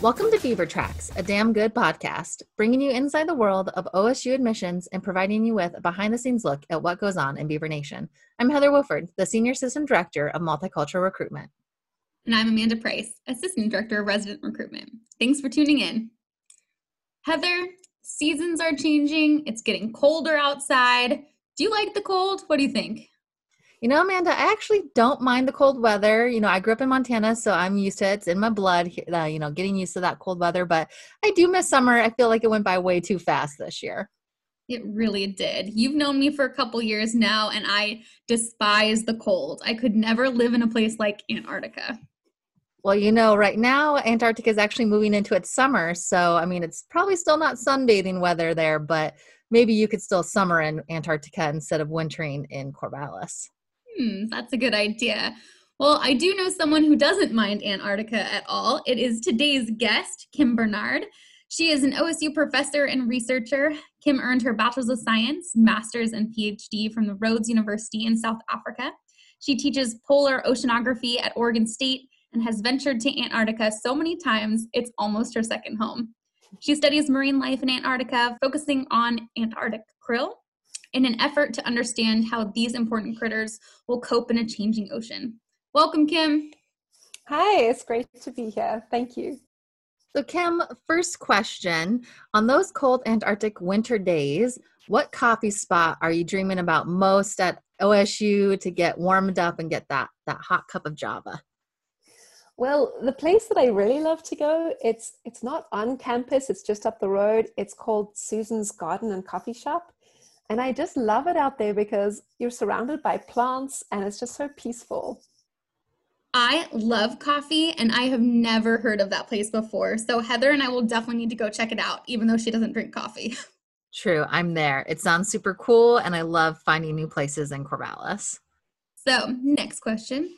Welcome to Beaver Tracks, a damn good podcast, bringing you inside the world of OSU admissions and providing you with a behind the scenes look at what goes on in Beaver Nation. I'm Heather Wilford, the Senior Assistant Director of Multicultural Recruitment. And I'm Amanda Price, Assistant Director of Resident Recruitment. Thanks for tuning in. Heather, seasons are changing, it's getting colder outside. Do you like the cold? What do you think? You know, Amanda, I actually don't mind the cold weather. You know, I grew up in Montana, so I'm used to it. It's in my blood, uh, you know, getting used to that cold weather. But I do miss summer. I feel like it went by way too fast this year. It really did. You've known me for a couple years now, and I despise the cold. I could never live in a place like Antarctica. Well, you know, right now Antarctica is actually moving into its summer. So, I mean, it's probably still not sunbathing weather there, but maybe you could still summer in Antarctica instead of wintering in Corvallis. Hmm, that's a good idea. Well, I do know someone who doesn't mind Antarctica at all. It is today's guest, Kim Bernard. She is an OSU professor and researcher. Kim earned her Bachelor's of Science, Master's, and PhD from the Rhodes University in South Africa. She teaches polar oceanography at Oregon State and has ventured to Antarctica so many times it's almost her second home. She studies marine life in Antarctica, focusing on Antarctic krill in an effort to understand how these important critters will cope in a changing ocean. Welcome, Kim. Hi, it's great to be here. Thank you. So, Kim, first question On those cold Antarctic winter days, what coffee spot are you dreaming about most at OSU to get warmed up and get that, that hot cup of Java? Well, the place that I really love to go, it's it's not on campus, it's just up the road. It's called Susan's Garden and Coffee Shop. And I just love it out there because you're surrounded by plants and it's just so peaceful. I love coffee and I have never heard of that place before. So Heather and I will definitely need to go check it out, even though she doesn't drink coffee. True, I'm there. It sounds super cool and I love finding new places in Corvallis. So, next question.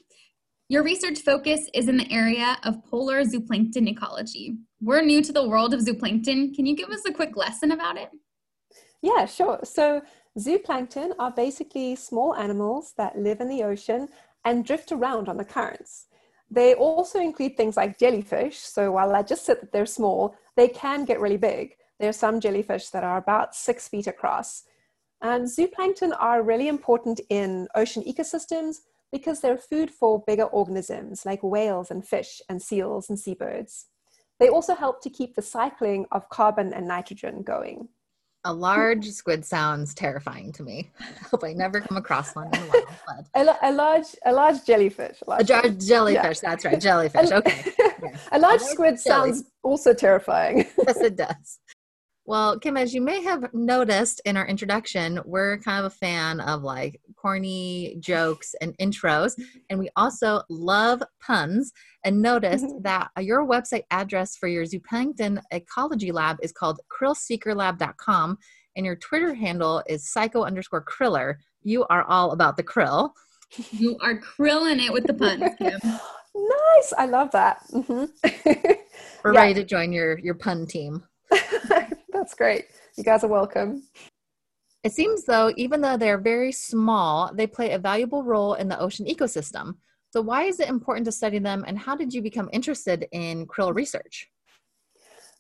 Your research focus is in the area of polar zooplankton ecology. We're new to the world of zooplankton. Can you give us a quick lesson about it? Yeah, sure. So, zooplankton are basically small animals that live in the ocean and drift around on the currents. They also include things like jellyfish. So, while I just said that they're small, they can get really big. There are some jellyfish that are about six feet across. And zooplankton are really important in ocean ecosystems because they're food for bigger organisms like whales and fish and seals and seabirds. They also help to keep the cycling of carbon and nitrogen going. A large squid sounds terrifying to me. I hope I never come across one in the wild. a, a, large, a large jellyfish. A, large a jellyfish. Yeah. That's right, jellyfish. Okay. Yeah. a large squid sounds also terrifying. yes, it does. Well, Kim, as you may have noticed in our introduction, we're kind of a fan of like corny jokes and intros, and we also love puns. And noticed mm-hmm. that your website address for your zooplankton ecology lab is called krillseekerlab.com, and your Twitter handle is psycho underscore kriller. You are all about the krill. You are krilling it with the puns, Kim. nice. I love that. Mm-hmm. We're yeah. ready to join your your pun team. That's great. You guys are welcome. It seems though, even though they're very small, they play a valuable role in the ocean ecosystem. So, why is it important to study them, and how did you become interested in krill research?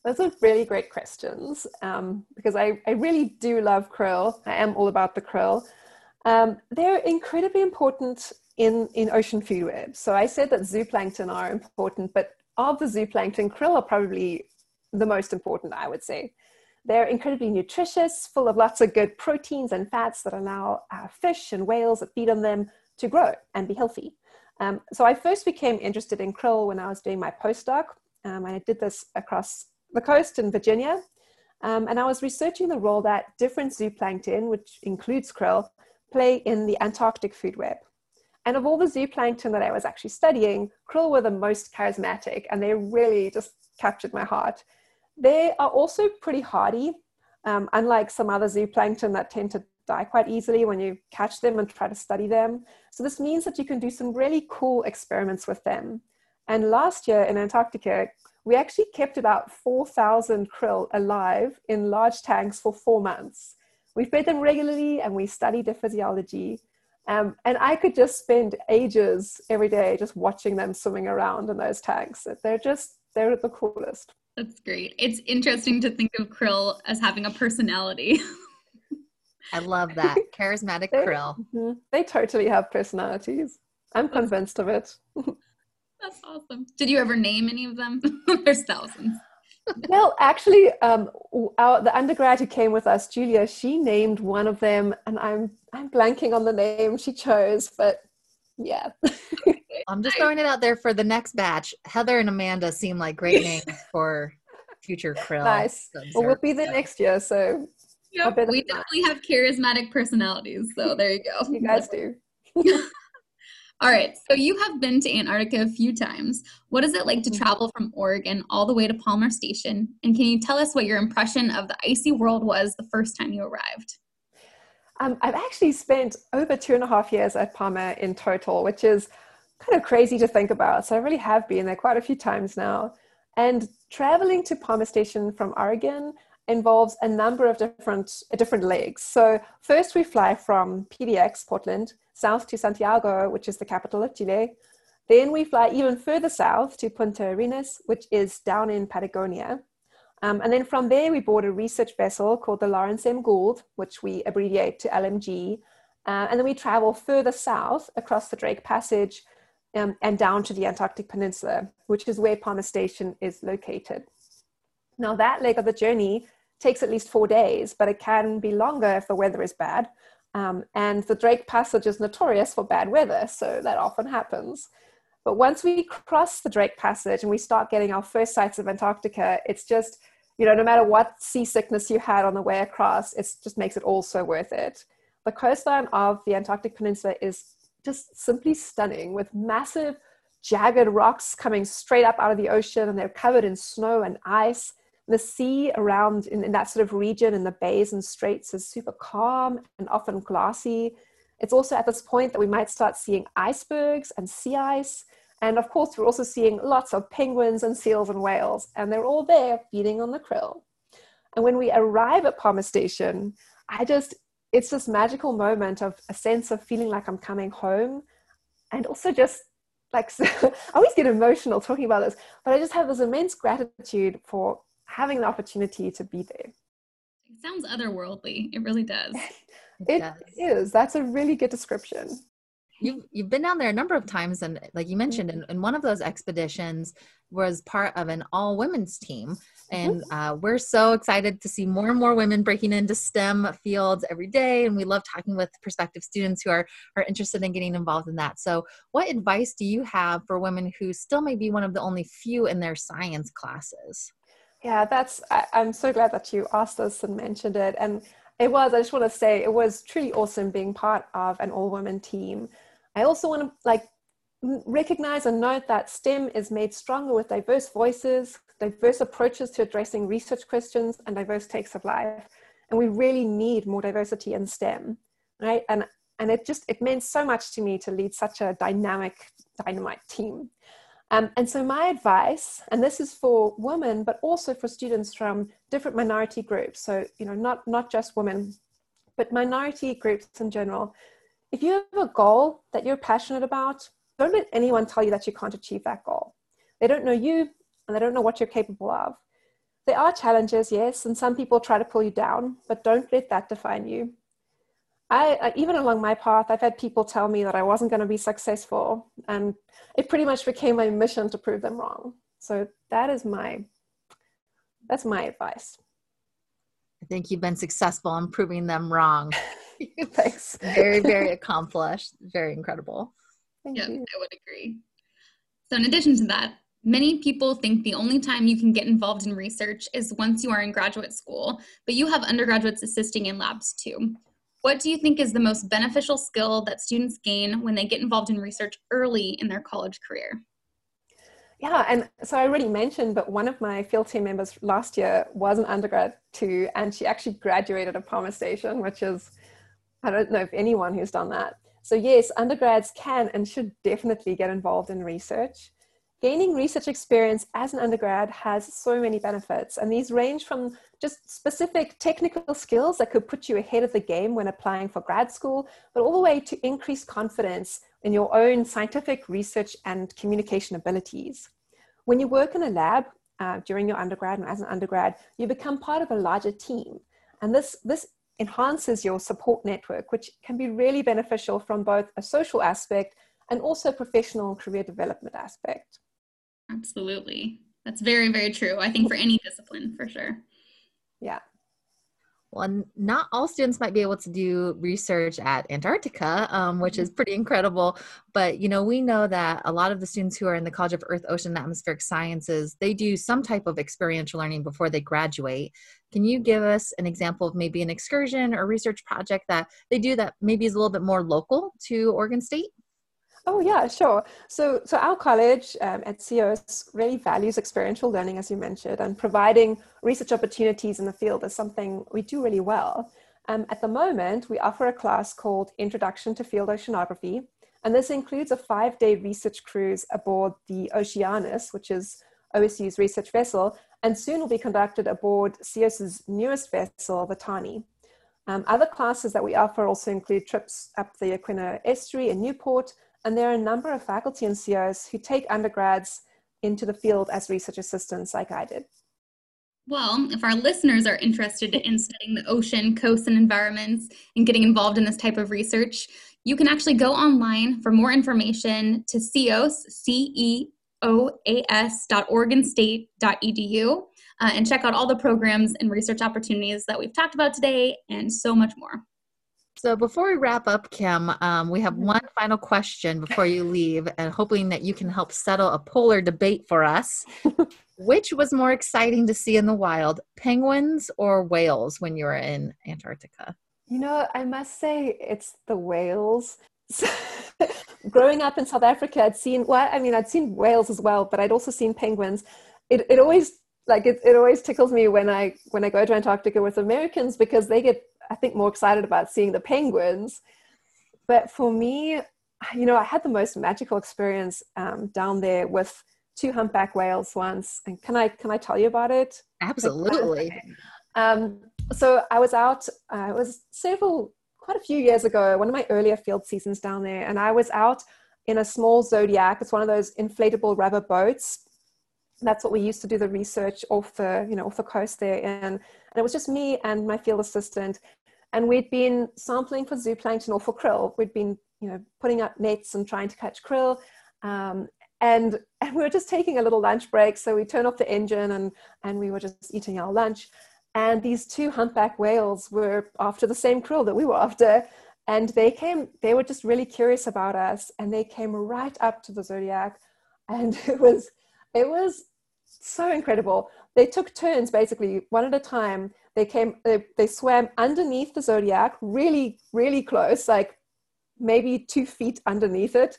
Those are really great questions um, because I, I really do love krill. I am all about the krill. Um, they're incredibly important in, in ocean food webs. So I said that zooplankton are important, but of the zooplankton, krill are probably the most important, I would say. They're incredibly nutritious, full of lots of good proteins and fats that allow uh, fish and whales that feed on them to grow and be healthy. Um, so I first became interested in krill when I was doing my postdoc. Um, and I did this across the coast in Virginia. Um, and I was researching the role that different zooplankton, which includes krill, play in the Antarctic food web. And of all the zooplankton that I was actually studying, krill were the most charismatic and they really just captured my heart. They are also pretty hardy, um, unlike some other zooplankton that tend to die quite easily when you catch them and try to study them. So this means that you can do some really cool experiments with them. And last year in Antarctica, we actually kept about 4,000 krill alive in large tanks for four months. We fed them regularly and we studied their physiology. Um, and I could just spend ages every day just watching them swimming around in those tanks. They're just they're the coolest. That's great. It's interesting to think of krill as having a personality. I love that. Charismatic They- krill. Mhm. They totally have personalities. I'm convinced of it. That's awesome. Did you ever name any of them? There's thousands. well, actually, um, our, the undergrad who came with us, Julia, she named one of them, and I'm I'm blanking on the name she chose, but yeah, I'm just throwing it out there for the next batch. Heather and Amanda seem like great names for future krill. nice. Well, we'll observe. be there next year, so Yep, we it's not. definitely have charismatic personalities. So there you go. you guys do. All right. So you have been to Antarctica a few times. What is it like to Mhm. travel from Oregon all the way to Palmer Station? And can you tell us what your impression of the icy world was the first time you arrived? Um, I've actually spent over two and a half years at Palmer in total, which is kind of crazy to think about. So I really have been there quite a few times now. And traveling to Palmer Station from Oregon involves a number of different different legs. So first we fly from PDX Portland south to Santiago, which is the capital of Chile. Then we fly even further south to Punta Arenas, which is down in Patagonia. Um, and then from there, we board a research vessel called the Lawrence M. Gould, which we abbreviate to LMG. Uh, and then we travel further south across the Drake Passage um, and down to the Antarctic Peninsula, which is where Palmer Station is located. Now, that leg of the journey takes at least four days, but it can be longer if the weather is bad. Um, and the Drake Passage is notorious for bad weather, so that often happens. But once we cross the Drake Passage and we start getting our first sights of Antarctica, it's just, you know, no matter what seasickness you had on the way across, it just makes it all so worth it. The coastline of the Antarctic Peninsula is just simply stunning with massive, jagged rocks coming straight up out of the ocean and they're covered in snow and ice. The sea around in, in that sort of region in the bays and straits is super calm and often glassy. It's also at this point that we might start seeing icebergs and sea ice. And of course, we're also seeing lots of penguins and seals and whales, and they're all there feeding on the krill. And when we arrive at Palmer Station, I just, it's this magical moment of a sense of feeling like I'm coming home. And also just like, so, I always get emotional talking about this, but I just have this immense gratitude for having the opportunity to be there. It sounds otherworldly. It really does. It does. is. That's a really good description. You've you've been down there a number of times, and like you mentioned, Mm-hmm. in, in one of those expeditions was part of an all women's team, Mm-hmm. and uh, we're so excited to see more and more women breaking into STEM fields every day, and we love talking with prospective students who are are interested in getting involved in that. So, what advice do you have for women who still may be one of the only few in their science classes? Yeah, that's, I, I'm so glad that you asked this and mentioned it. And it was, I just want to say, it was truly awesome being part of an all women team. I also want to like recognize and note that STEM is made stronger with diverse voices, diverse approaches to addressing research questions, and diverse takes of life. And we really need more diversity in STEM, right? And and it just it meant so much to me to lead such a dynamic, dynamite team. Um, and so my advice, and this is for women, but also for students from different minority groups. So you know, not not just women, but minority groups in general. If you have a goal that you're passionate about, don't let anyone tell you that you can't achieve that goal. They don't know you, and they don't know what you're capable of. There are challenges, yes, and some people try to pull you down, but don't let that define you. I, even along my path, I've had people tell me that I wasn't going to be successful, and it pretty much became my mission to prove them wrong. So that is my that's my advice. I think you've been successful in proving them wrong. Thanks. very, very accomplished. Very incredible. Thank Yeah, you. I would agree. So, in addition to that, many people think the only time you can get involved in research is once you are in graduate school, but you have undergraduates assisting in labs too. What do you think is the most beneficial skill that students gain when they get involved in research early in their college career? Yeah, and so I already mentioned, but one of my field team members last year was an undergrad too, and she actually graduated at Palmer Station, which is, I don't know if anyone who's done that. So, yes, undergrads can and should definitely get involved in research. Gaining research experience as an undergrad has so many benefits, and these range from just specific technical skills that could put you ahead of the game when applying for grad school, but all the way to increased confidence in your own scientific research and communication abilities. When you work in a lab uh, during your undergrad and as an undergrad, you become part of a larger team. And this, this enhances your support network, which can be really beneficial from both a social aspect and also professional and career development aspect. Absolutely. That's very, very true. I think for any discipline, for sure. Yeah. Well, not all students might be able to do research at Antarctica, um, which is pretty incredible. But you know, we know that a lot of the students who are in the College of Earth, Ocean, and Atmospheric Sciences they do some type of experiential learning before they graduate. Can you give us an example of maybe an excursion or research project that they do that maybe is a little bit more local to Oregon State? Oh yeah, sure. So so our college um, at CEOAS really values experiential learning, as you mentioned, and providing research opportunities in the field is something we do really well. Um, at the moment, we offer a class called Introduction to Field Oceanography, and this includes a five-day research cruise aboard the Oceanus, which is OSU's research vessel, and soon will be conducted aboard CEOAS's newest vessel, the Taani. Um, other classes that we offer also include trips up the Yaquina Estuary in Newport, and there are a number of faculty and CEOAS who take undergrads into the field as research assistants, like I did. Well, if our listeners are interested in studying the ocean, coasts, and environments and getting involved in this type of research, you can actually go online for more information to CEOAS, dot uh, and check out all the programs and research opportunities that we've talked about today and so much more. So before we wrap up, Kim, um, we have mm-hmm. one final question before you leave, and hoping that you can help settle a polar debate for us. Which was more exciting to see in the wild, penguins or whales when you were in Antarctica? You know, I must say it's the whales. Growing up in South Africa, I'd seen well, I mean, I'd seen whales as well, but I'd also seen penguins. It, it always like it, it always tickles me when I when I go to Antarctica with Americans because they get I think, more excited about seeing the penguins. But for me, you know, I had the most magical experience um, down there with two humpback whales once. And can I can I tell you about it? Absolutely. Um, so I was out. Uh, it was several, quite a few years ago. One of my earlier field seasons down there, and I was out in a small Zodiac. It's one of those inflatable rubber boats. That's what we used to do the research off the, you know, off the coast there. And, and it was just me and my field assistant. And we'd been sampling for zooplankton or for krill. We'd been, you know, putting up nets and trying to catch krill. Um, and, and we were just taking a little lunch break. So we turned off the engine and, and we were just eating our lunch. And these two humpback whales were after the same krill that we were after. And they came, they were just really curious about us. And they came right up to the Zodiac. And it was, it was so incredible. They took turns basically, one at a time, they came they, they swam underneath the zodiac really really close like maybe two feet underneath it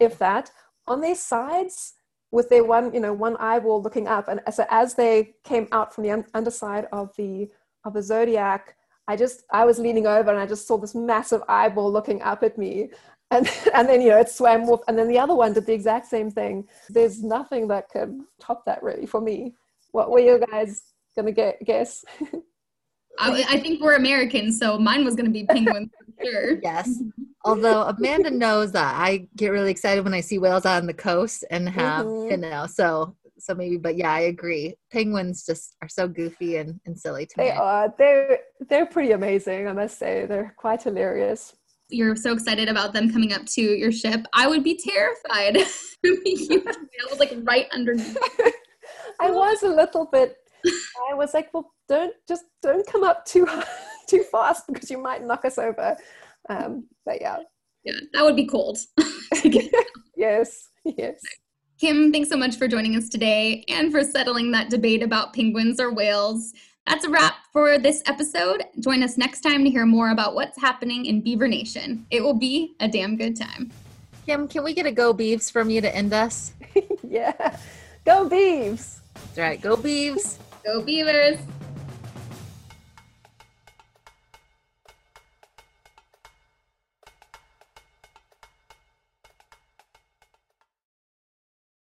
if that on their sides with their one you know one eyeball looking up. And so as they came out from the underside of the of the zodiac i just i was leaning over and i just saw this massive eyeball looking up at me and and then you know it swam off and then the other one did the exact same thing there's nothing that could top that really for me what were you guys gonna get guess I, I, think we're Americans, so mine was gonna be penguins for sure. Yes. Although Amanda knows that I get really excited when I see whales on the coast and have mm-hmm. you know, so so maybe but yeah, I agree. Penguins just are so goofy and, and silly to they me. They are. They're they're pretty amazing, I must say. They're quite hilarious. You're so excited about them coming up to your ship. I would be terrified. you whale like right underneath. I was a little bit I was like, well, don't just don't come up too too fast because you might knock us over. Um, but yeah, yeah, that would be cold. yes, yes. Kim, thanks so much for joining us today and for settling that debate about penguins or whales. That's a wrap for this episode. Join us next time to hear more about what's happening in Beaver Nation. It will be a damn good time. Kim, can we get a go Beavs from you to end us? yeah. Go Beavs. That's right. Go Beavs. Go Beavers!